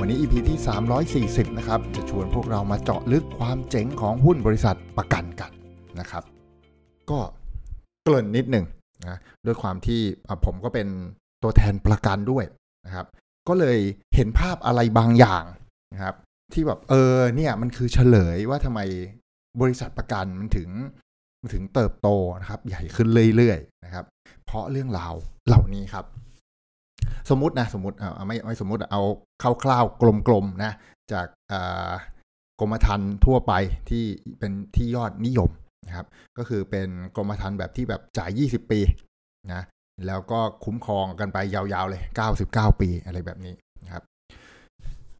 วันนี้ EP ที่ 340 นะครับ จะชวนพวกเรามาเจาะลึกความเจ๋งของหุ้นบริษัทประกันกันนะครับ ก็เกริ่นนิดหนึ่งนะด้วยความที่ผมก็เป็นตัวแทนประกันด้วยนะครับ ก็เลยเห็นภาพอะไรบางอย่างนะครับ ที่แบบเออเนี่ยมันคือเฉลยว่าทำไมบริษัทประกันมันถึงมันถึงเติบโตนะครับ ใหญ่ขึ้นเรื่อยๆนะครับ เพราะเรื่องราวเหล่านี้ครับ สมมตินะสมมติเอาไม่ไม่สมมติเอาคร่าวๆกลมๆนะ จากกรมธรรม์ทั่วไปที่เป็นที่ยอดนิยมนะครับ ก็คือเป็นกรมธรรม์แบบที่แบบจ่าย 20 ปีนะแล้วก็คุ้มครองกันไปยาวๆเลย 99 ปีอะไรแบบนี้นะครับ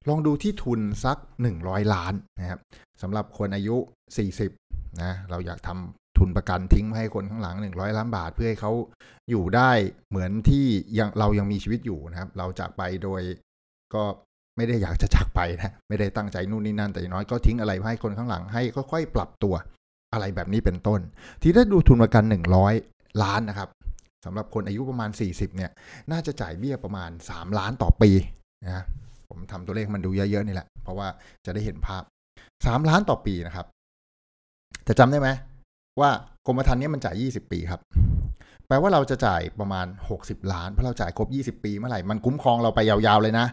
ลองดูที่ทุนสัก 100 ล้านนะครับสำหรับคนอายุ 40นะเราอยากทำ ทุนประกันทิ้งให้คนข้างหลัง 100 ล้านบาท เพื่อให้เขาอยู่ได้เหมือนที่ยังเรายังมีชีวิตอยู่นะครับ เราจากไปโดยก็ไม่ได้อยากจะจากไปนะไม่ได้ตั้งใจนู่นนี่นั่นแต่น้อยก็ทิ้งอะไรให้คนข้างหลังให้ค่อยๆปรับตัวอะไรแบบนี้เป็นต้น ที่ได้ดูทุนประกัน 100 ล้านนะครับสำหรับคนอายุประมาณ 40 เนี่ย น่าจะจ่ายเบี้ยประมาณ 3 ล้านต่อปีนะผมทำตัวเลขมันดูเยอะๆนี่แหละ เพราะว่าจะได้เห็นภาพสามล้านต่อปีนะครับ แต่จำได้ไหม ว่ากรมธรรม์นี้มันจ่าย 20 ปีครับ แปลว่าเราจะจ่ายประมาณ 60 ล้าน เพราะเราจ่ายครบ 20 ปีเมื่อไหร่ มันคุ้มครองเราไปยาวๆเลยนะ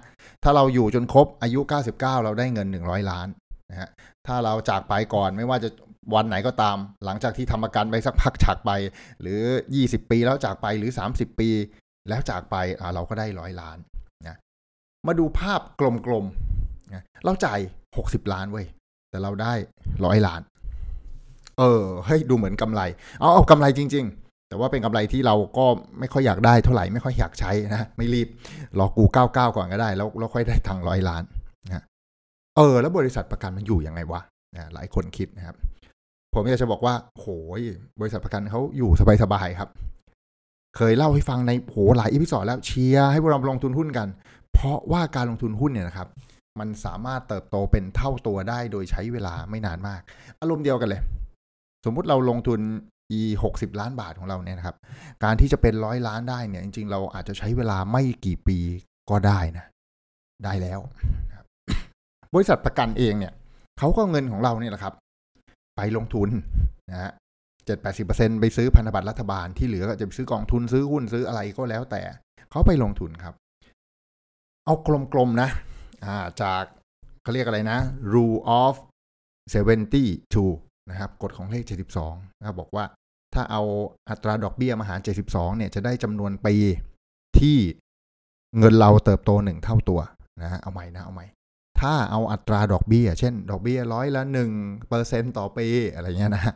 ถ้าเราอยู่จนครบอายุ 99 เราได้เงิน 100 ล้านนะฮะ ถ้าเราจากไปก่อนไม่ว่าจะวันไหนก็ตาม หลังจากที่ทำประกันไปสักพักจากไป หรือ 20 ปีแล้วจากไปหรือ 30 ปี แล้วจากไปอ่าเราก็ได้ร้อยล้านนะมาดูภาพกลมๆนะเราจ่ายหกสิบล้านเว้ยแต่เราได้ร้อยล้าน เออเฮ้ยดูเหมือนกำไร เอาเอากำไรจริง ๆ แต่ว่าเป็นกำไรที่เราก็ไม่ค่อยอยากได้เท่าไหร่ไม่ค่อยอยากใช้นะไม่รีบรอกูเก้าเก้าก่อนก็ได้ แล้วแล้วค่อยได้ตังค์ร้อยล้านนะเออ แล้วบริษัทประกันมันอยู่ยังไงวะนะหลายคนคิดนะครับ ผมอยากจะบอกว่าโหยบริษัทประกันเขาอยู่สบายๆครับ เคยเล่าให้ฟังในโหหลาย episode แล้วเชียร์ให้พวกเราลงทุนหุ้นกัน เพราะว่าการลงทุนหุ้นเนี่ยนะครับมันสามารถเติบโตเป็นเท่าตัวได้โดยใช้เวลาไม่นานมาก อารมณ์เดียวกันเลย สมมุติเราลงทุน e หกสิบล้านบาทของเราเนี่ยนะครับ การที่จะเป็นร้อยล้านได้เนี่ย จริง ๆ เราอาจจะใช้เวลาไม่กี่ปีก็ได้นะ ได้แล้วบบริษัทประกันเองเนี่ยเขาก็เงินของเราเนี่ยแหละครับ ไปลงทุนนะฮะเจ็ดแปดสิบเปอร์เซ็นไปซื้อพันธบัตรรัฐบาลที่เหลือก็จะไปซื้อกองทุนซื้อหุ้นซื้ออะไรก็แล้วแต่ เขาไปลงทุนครับ เอากลมๆนะ อ่าจากเขาเรียกอะไรนะ rule of 72 นะครับกฎของเลข 72นะครับบอกว่าถ้าเอาอัตราดอกเบี้ยมาหาร 72เนี่ยจะได้จำนวนปีที่เงินเราเติบโตหนึ่งเท่าตัวนะฮะเอาใหม่นะเอาใหม่ ถ้าเอาอัตราดอกเบี้ย เช่น ดอกเบี้ยร้อยละหนึ่งเปอร์เซ็นต่อปีอะไรเงี้ยนะฮะ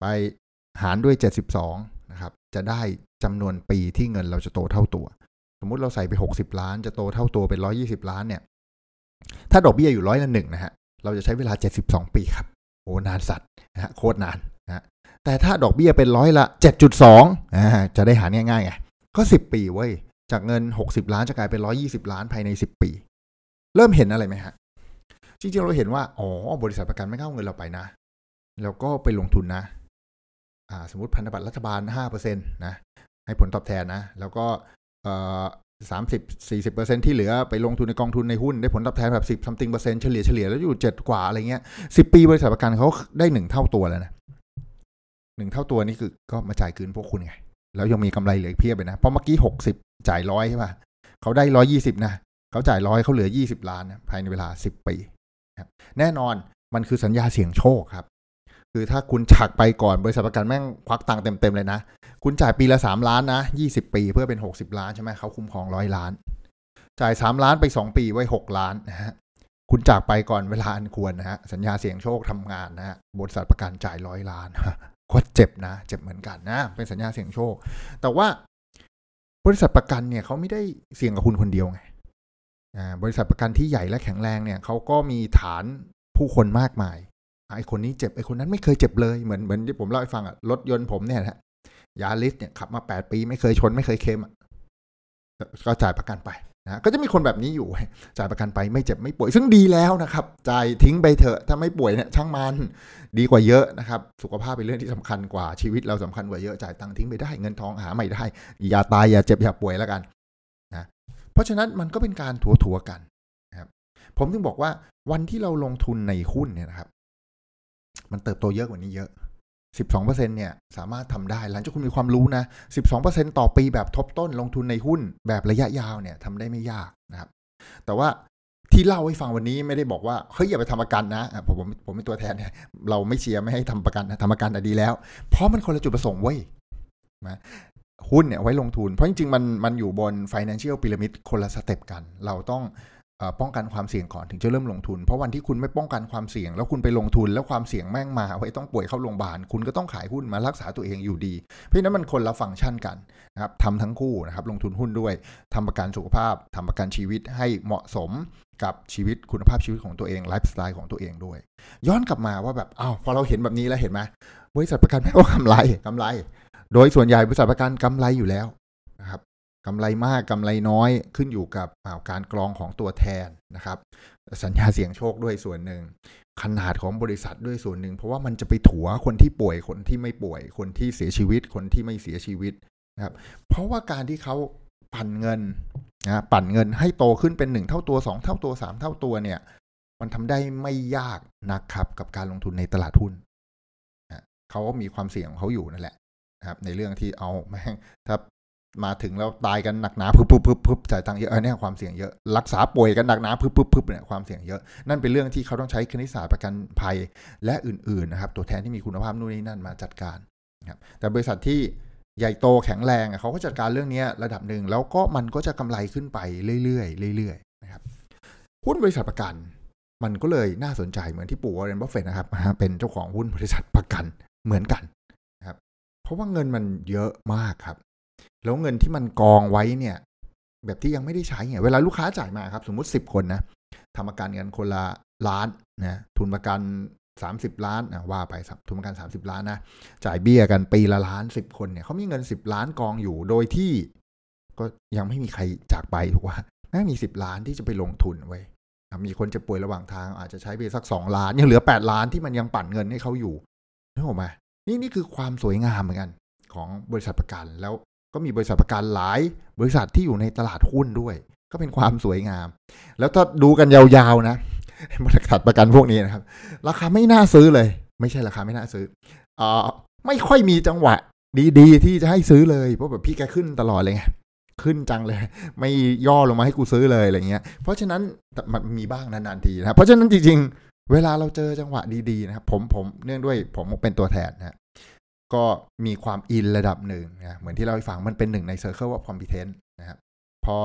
ไปหารด้วย 72นะครับจะได้จำนวนปีที่เงินเราจะโตเท่าตัว สมมุติเราใส่ไป 60 ล้าน จะโตเท่าตัวเป็น 120 ล้านเนี่ยถ้าดอกเบี้ยอยู่ร้อยละหนึ่งนะฮะเราจะใช้เวลา 72 ปีครับ โอ้นานสัตว์นะฮะโคตรนานนะฮะแต่ถ้าดอกเบี้ยเป็นร้อยละ 7.2อ่าจะได้หารง่ายๆไงก็ 10 ปีเว้ย จากเงิน 60 ล้านจะกลายเป็น 120 ล้านภายใน 10 ปี เริ่มเห็นอะไรไหมฮะ จริงๆ เราเห็นว่า อ๋อ บริษัทประกันไม่เข้าเงินเราไปนะ แล้วก็ไปลงทุนนะ อ่า สมมติพันธบัตรรัฐบาล5%นะ ให้ผลตอบแทนนะ แล้วก็ สามสิบสี่สิบเปอร์เซ็นที่เหลือไปลงทุนในกองทุนในหุ้นได้ผลตอบแทนแบบสิบซัมติงเปอร์เซ็นต์เฉลี่ยเฉลี่ยแล้วอยู่เจ็ดกว่าอะไรเงี้ยสิบปีบริษัทประกันเขาได้หนึ่งเท่าตัวแล้วนะหนึ่งเท่าตัวนี่คือก็มาจ่ายคืนพวกคุณไง แล้วยังมีกำไรเหลือเพียบเลยนะ เพราะเมื่อกี้หกสิบจ่ายร้อยใช่ป่ะเขาได้ร้อยยี่สิบนะเขาจ่ายร้อยเขาเหลือยี่สิบล้านนะภายในเวลาสิบปีแน่นอนมันคือสัญญาเสี่ยงโชคครับ คือถ้าคุณฉักไปก่อนบริษัทประกันแม่งควักตังค์เต็ม ๆ เลยนะ คุณจ่ายปีละสามล้านนะยี่สิบปีเพื่อเป็นหกสิบล้านใช่ไหมเขาคุ้มครองร้อยล้าน จ่ายสามล้านไปสองปีไว้หกล้านนะฮะคุณจากไปก่อนเวลาอันควรนะฮะสัญญาเสี่ยงโชคทำงานนะฮะบริษัทประกันจ่ายร้อยล้านก็เจ็บนะ เจ็บเหมือนกันนะ เป็นสัญญาเสี่ยงโชค แต่ว่าบริษัทประกันเนี่ยเขาไม่ได้เสี่ยงกับคุณคนเดียวไงบริษัทประกันที่ใหญ่และแข็งแรงเนี่ยเขาก็มีฐานผู้คนมากมาย ไอ้คนนี้เจ็บไอ้คนนั้นไม่เคยเจ็บเลยเหมือนเหมือนที่ผมเล่าให้ฟังอะรถยนต์ผมเนี่ยนะยาริสเนี่ยขับมาแปดปี ไม่เคยชน ไม่เคยเคมก็จ่ายประกันไปนะก็จะมีคนแบบนี้อยู่จ่ายประกันไปไม่เจ็บไม่ป่วยซึ่งดีแล้วนะครับ จ่ายทิ้งไปเถอะถ้าไม่ป่วยเนี่ยช่างมันดีกว่าเยอะนะครับ สุขภาพเป็นเรื่องที่สำคัญกว่าชีวิตเราสำคัญกว่าเยอะจ่ายตังค์ทิ้งไปได้เงินทองหาไม่ได้ อย่าตายอย่าเจ็บอย่าป่วยแล้วกันนะเพราะฉะนั้นมันก็เป็นการถัวถัวกันนะครับผมถึงบอกว่าวันที่เราลงทุนในหุ้นเนี่ยนะครับ มันเติบโตเยอะกว่านี้เยอะ 12%เนี่ยสามารถทำได้ หลังจากคุณมีความรู้นะ 12%ต่อปีแบบทบต้นลงทุนในหุ้นแบบระยะยาวเนี่ยทำได้ไม่ยากนะครับ แต่ว่าที่เล่าให้ฟังวันนี้ไม่ได้บอกว่าเฮ้ยอย่าไปทำประกันนะผมผมผมเป็นตัวแทนเนี่ยเราไม่เชียร์ไม่ให้ทำประกันทำประกันดีแล้ว เพราะมันคนละจุดประสงค์เว้ยนะหุ้นเนี่ยไว้ลงทุน เพราะจริงๆมันมันอยู่บน financial pyramid คนละสเต็ปกัน เราต้อง ป้องกันความเสี่ยงก่อนถึงจะเริ่มลงทุน เพราะวันที่คุณไม่ป้องกันความเสี่ยง แล้วคุณไปลงทุนแล้วความเสี่ยงแม่งมาไว้ต้องป่วยเข้าโรงพยาบาลคุณก็ต้องขายหุ้นมารักษาตัวเองอยู่ดี เพราะนั้นมันคนละฟังก์ชันกันนะครับทำทั้งคู่นะครับลงทุนหุ้นด้วยทำประกันสุขภาพทำประกันชีวิตให้เหมาะสมกับชีวิตคุณภาพชีวิตของตัวเองไลฟ์สไตล์ของตัวเองด้วย ย้อนกลับมาว่าแบบอ้าวพอเราเห็นแบบนี้แล้วเห็นไหมบริษัทประกันไม่ก็กำไรกำไร โดยส่วนใหญ่บริษัทประกันกำไรอยู่แล้วนะครับ กำไรมากกำไรน้อยขึ้นอยู่กับการกรองของตัวแทนนะครับ สัญญาเสี่ยงโชคด้วยส่วนหนึ่ง ขนาดของบริษัทด้วยส่วนหนึ่ง เพราะว่ามันจะไปถัวคนที่ป่วยคนที่ไม่ป่วย คนที่เสียชีวิตคนที่ไม่เสียชีวิตนะครับ เพราะว่าการที่เขาปั่นเงินนะปั่นเงินให้โตขึ้นเป็นหนึ่งเท่าตัวสองเท่าตัวสามเท่าตัวเนี่ย มันทำได้ไม่ยากนะครับกับการลงทุนในตลาดหุ้นนะเขาก็มีความเสี่ยงของเขาอยู่นั่นแหละนะครับในเรื่องที่เอาแม่งถ้า มาถึงแล้วตายกันหนักหนาพึบพึบพึบพึบจ่ายตังค์เยอะอันนี้ความเสี่ยงเยอะ รักษาป่วยกันหนักหนาพึบพึบพึบเนี่ยความเสี่ยงเยอะ นั่นเป็นเรื่องที่เขาต้องใช้คณิตศาสตร์ประกันภัยและอื่นๆนะครับ ตัวแทนที่มีคุณภาพนู่นนี่นั่นมาจัดการครับแต่บริษัทที่ใหญ่โตแข็งแรงเขาก็จัดการเรื่องนี้ระดับหนึ่งแล้วก็มันก็จะกำไรขึ้นไปเรื่อยๆเรื่อยๆนะครับหุ้นบริษัทประกัน มันก็เลยน่าสนใจเหมือนที่ปู่วอร์เรนบัฟเฟตนะครับเป็นเจ้าของหุ้นบริษัทประกันเหมือนกันนะครับเพราะว่าเงินมันเยอะมากครับ แล้วเงินที่มันกองไว้เนี่ย แบบที่ยังไม่ได้ใช้เนี่ยเวลาลูกค้าจ่ายมาครับ สมมุติสิบคนนะทำประกันกันคนละล้านนะทุนประกันสามสิบล้านนะว่าไปทุนประกันสามสิบล้านนะจ่ายเบี้ยกันปีละล้านสิบคนเนี่ยเขามีเงินสิบล้านกองอยู่โดยที่ก็ยังไม่มีใครจากไปถูกว่าแม่มีสิบล้านที่จะไปลงทุนไว้มีคนจะป่วยระหว่างทางอาจจะใช้ไปสักสองล้าน ยังเหลือแปดล้านที่มันยังปั่นเงินให้เขาอยู่นึกออกไหมนี่นี่คือความสวยงามเหมือนกัน ของบริษัทประกันแล้ว ก็มีบริษัทประกันหลาย บริษัทที่อยู่ในตลาดหุ้นด้วย ก็เป็นความสวยงาม แล้วถ้าดูกันยาวๆนะบริษัทประกันพวกนี้นะครับ ราคาไม่น่าซื้อเลย ไม่ใช่ราคาไม่น่าซื้ออไม่ค่อยมีจังหวะ ดีๆ ที่จะให้ซื้อเลยเพราะแบบพี่แกขึ้นตลอดเลยไงขึ้นจังเลย ไม่ย่อลงมาให้กูซื้อเลยอะไรเงี้ย เพราะฉะนั้นมันมีบ้างนานๆทีนะเพราะฉะนั้นจริงๆ เวลาเราเจอจังหวะดีๆนะครับผมผมเนื่องด้วยผมเป็นตัวแทนนะ ก็มีความอินระดับหนึ่งนะเหมือนที่เราไปฟังมันเป็นหนึ่งใน Circle of Competence นะครับพอ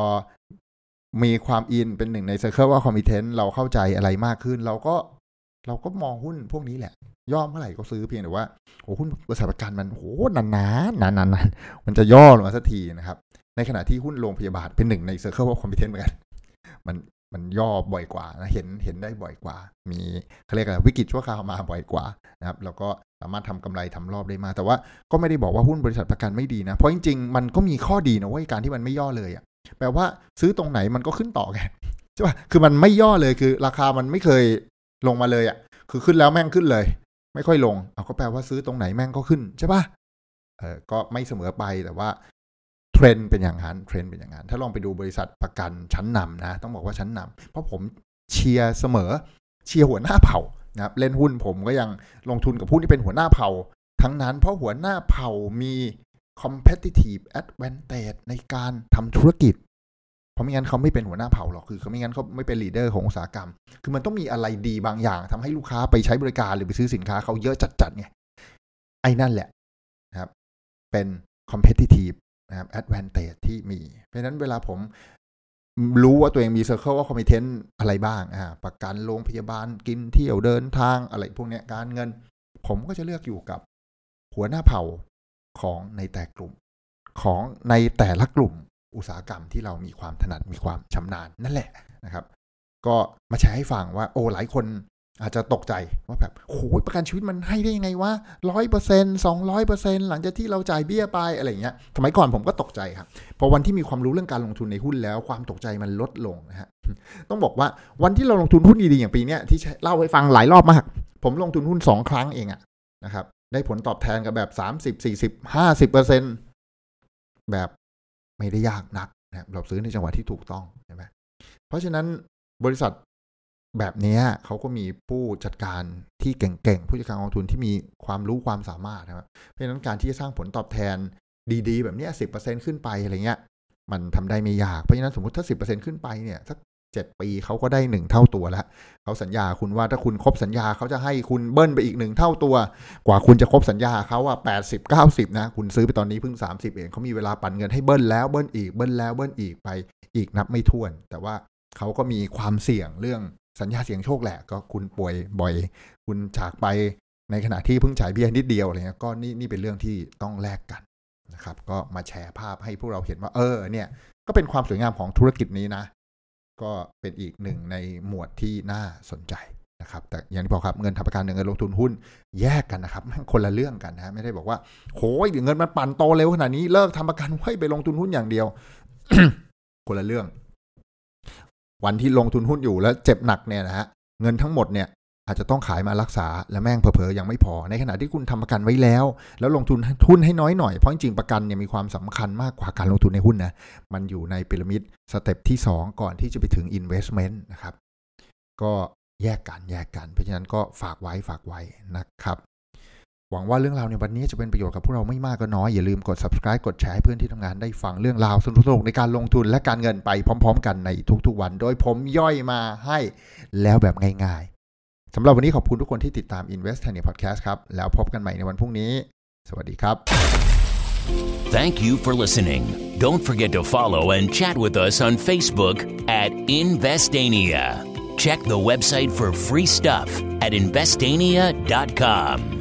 มีความอินเป็นหนึ่งใน Circle of Competence เราเข้าใจอะไรมากขึ้น เราก็เราก็มองหุ้นพวกนี้แหละ ย่อเมื่อไหร่ก็ซื้อเพียงแต่ว่าโอ้หุ้นบริษัทประกันมันโอ้นานๆนานๆนานมันจะย่อลงมาสักทีนะครับ ในขณะที่หุ้นโรงพยาบาลเป็นหนึ่งใน Circle of Competence เหมือนกันมัน มันย่อบ่อยกว่านะเห็นเห็นได้บ่อยกว่า มีเขาเรียกอะไรวิกฤตชั่วคราวมาบ่อยกว่านะครับแล้วก็สามารถทำกำไรทำรอบได้มา แต่ว่าก็ไม่ได้บอกว่าหุ้นบริษัทประกันไม่ดีนะ เพราะจริงๆ มันก็มีข้อดีนะว่าการที่มันไม่ย่อเลยอะ่ะแปลว่าซื้อตรงไหนมันก็ขึ้นต่อไงใช่ป่ะคือมันไม่ย่อเลยคือราคามันไม่เคยลงมาเลยอะ่ะ คือขึ้นแล้วแม่งขึ้นเลย ไม่ค่อยลงเอาก็แปลว่าซื้อตรงไหนแม่งก็ขึ้นใช่ป่ะเออก็ไม่เสมอไปแต่ว่า รนด์เป็นอย่างนั้นเทรนด์เป็นอย่างนั้น ถ้าลองไปดูบริษัทประกันชั้นนำนะ ต้องบอกว่าชั้นนำเพราะผมเชียร์เสมอเชียร์หัวหน้าเผ่านะครับเล่นหุ้นผมก็ยังลงทุนกับผู้ที่เป็นหัวหน้าเผ่า ทั้งนั้นเพราะหัวหน้าเผ่ามี competitive advantage ในการทำธุรกิจ เพราะไม่งั้นเขาไม่เป็นหัวหน้าเผ่าหรอกคือเขาไม่งั้นเขาไม่เป็น leader ของอุตสาหกรรม คือมันต้องมีอะไรดีบางอย่างทำให้ลูกค้าไปใช้บริการหรือไปซื้อสินค้าเขาเยอะจัดๆไงไอ้นั่นแหละนะครับเป็น competitive นะครับ advantage ที่มี เพราะนั้นเวลาผมรู้ว่าตัวเองมี circle of competence อะไรบ้างอ่าประกันโรงพยาบาลกินเที่ยวเดินทางอะไรพวกนี้การเงิน ผมก็จะเลือกอยู่กับหัวหน้าเผ่าของในแต่กลุ่มของในแต่ละกลุ่มอุตสาหกรรมที่เรามีความถนัดมีความชำนาญนั่นแหละนะครับ ก็มาแชร์ให้ฟังว่าโอ้หลายคน อาจจะตกใจว่าแบบโอ้ยประกันชีวิตมันให้ได้ยังไงวะร้อยเปอร์เซ็นต์สองร้อยเปอร์เซ็นต์หลังจากที่เราจ่ายเบี้ยไปอะไรเงี้ยสมัยก่อนผมก็ตกใจครับ พอวันที่มีความรู้เรื่องการลงทุนในหุ้นแล้ว ความตกใจมันลดลงนะฮะ ต้องบอกว่าวันที่เราลงทุนหุ้นดีๆอย่างปีเนี้ยที่เล่าให้ฟังหลายรอบมาก ผมลงทุนหุ้นสองครั้งเองอะนะครับ ได้ผลตอบแทนกับแบบสามสิบสี่สิบห้าสิบเปอร์เซ็นต์แบบไม่ได้ยากนักนะเราซื้อในจังหวะที่ถูกต้องใช่ไหมเพราะฉะนั้นบริษัท แบบนี้เขาก็มีผู้จัดการที่เก่งๆ ผู้จัดการกองทุนที่มีความรู้ความสามารถนะครับเพราะฉะนั้นการที่จะสร้างผลตอบแทนดีๆ แบบนี้สิบเปอร์เซ็นขึ้นไปอะไรเงี้ย มันทำได้ไม่ยาก เพราะฉะนั้นสมมติถ้าสิบเปอร์เซ็นขึ้นไปเนี่ยสักเจ็ดปีเขาก็ได้หนึ่งเท่าตัวแล้วเขาสัญญาคุณว่าถ้าคุณครบสัญญาเขาจะให้คุณเบิ้ลไปอีกหนึ่งเท่าตัว กว่าคุณจะครบสัญญาเขาว่าแปดสิบเก้าสิบนะคุณซื้อไปตอนนี้เพิ่งสามสิบเองเขามีเวลาปั่นเงินให้เบิ้ลแล้วเบิ้ลอีกเบิ้ลแล้วเบิ้ลอีกไปอีกนับไม่ถ้วน แต่ว่าเขาก็มีความเสี่ยงเรื่อง สัญญาเสียงโชคแหละ ก็คุณป่วยบ่อย คุณจากไปในขณะที่เพิ่งฉายเบี้ยนิดเดียวอะไรเงี้ยก็นี่นี่เป็นเรื่องที่ต้องแลกกันนะครับ ก็มาแชร์ภาพให้พวกเราเห็นว่าเออ เนี่ย ก็เป็นความสวยงามของธุรกิจนี้นะ ก็เป็นอีกหนึ่งในหมวดที่น่าสนใจนะครับ แต่อย่างที่บอกครับเงินทำประกันเงินลงทุนหุ้นแยกกันนะครับคนละเรื่องกันนะไม่ได้บอกว่าโหยเงินมันปั่นโตเร็วขนาดนี้เลิกทำประกันไว้ไปลงทุนหุ้นอย่างเดียว คนละเรื่อง วันที่ลงทุนหุ้นอยู่แล้วเจ็บหนักเนี่ยนะฮะเงินทั้งหมดเนี่ยอาจจะต้องขายมารักษาและแม่งเผลอๆยังไม่พอ ในขณะที่คุณทำประกันไว้แล้ว แล้วลงทุนทุนให้น้อยหน่อยเพราะจริงๆประกันเนี่ยมีความสำคัญมากกว่าการลงทุนในหุ้นนะมันอยู่ในพีระมิด step ที่ 2 ก่อนที่จะไปถึง investment นะครับก็แยกกันแยกกัน เพราะฉะนั้นก็ฝากไว้ฝากไว้นะครับ หวังว่าเรื่องราวในวันนี้จะเป็นประโยชน์กับพวกเราไม่มากก็น้อย อย่าลืมกด subscribe กดแชร์ให้เพื่อนที่ทำงานได้ฟังเรื่องราวสนุกๆในการลงทุนและการเงินไปพร้อม ๆ กันในทุกๆวัน โดยผมย่อยมาให้แล้วแบบง่ายๆสำหรับวันนี้ขอบคุณทุกคนที่ติดตาม Invest t a n i a Podcast ครับ แล้วพบกันใหม่ในวันพรุ่งนี้ สวัสดีครับ Thank you for listening. Don't forget to follow and chat with us on Facebook at Investania. Check the website for free stuff at investania.com.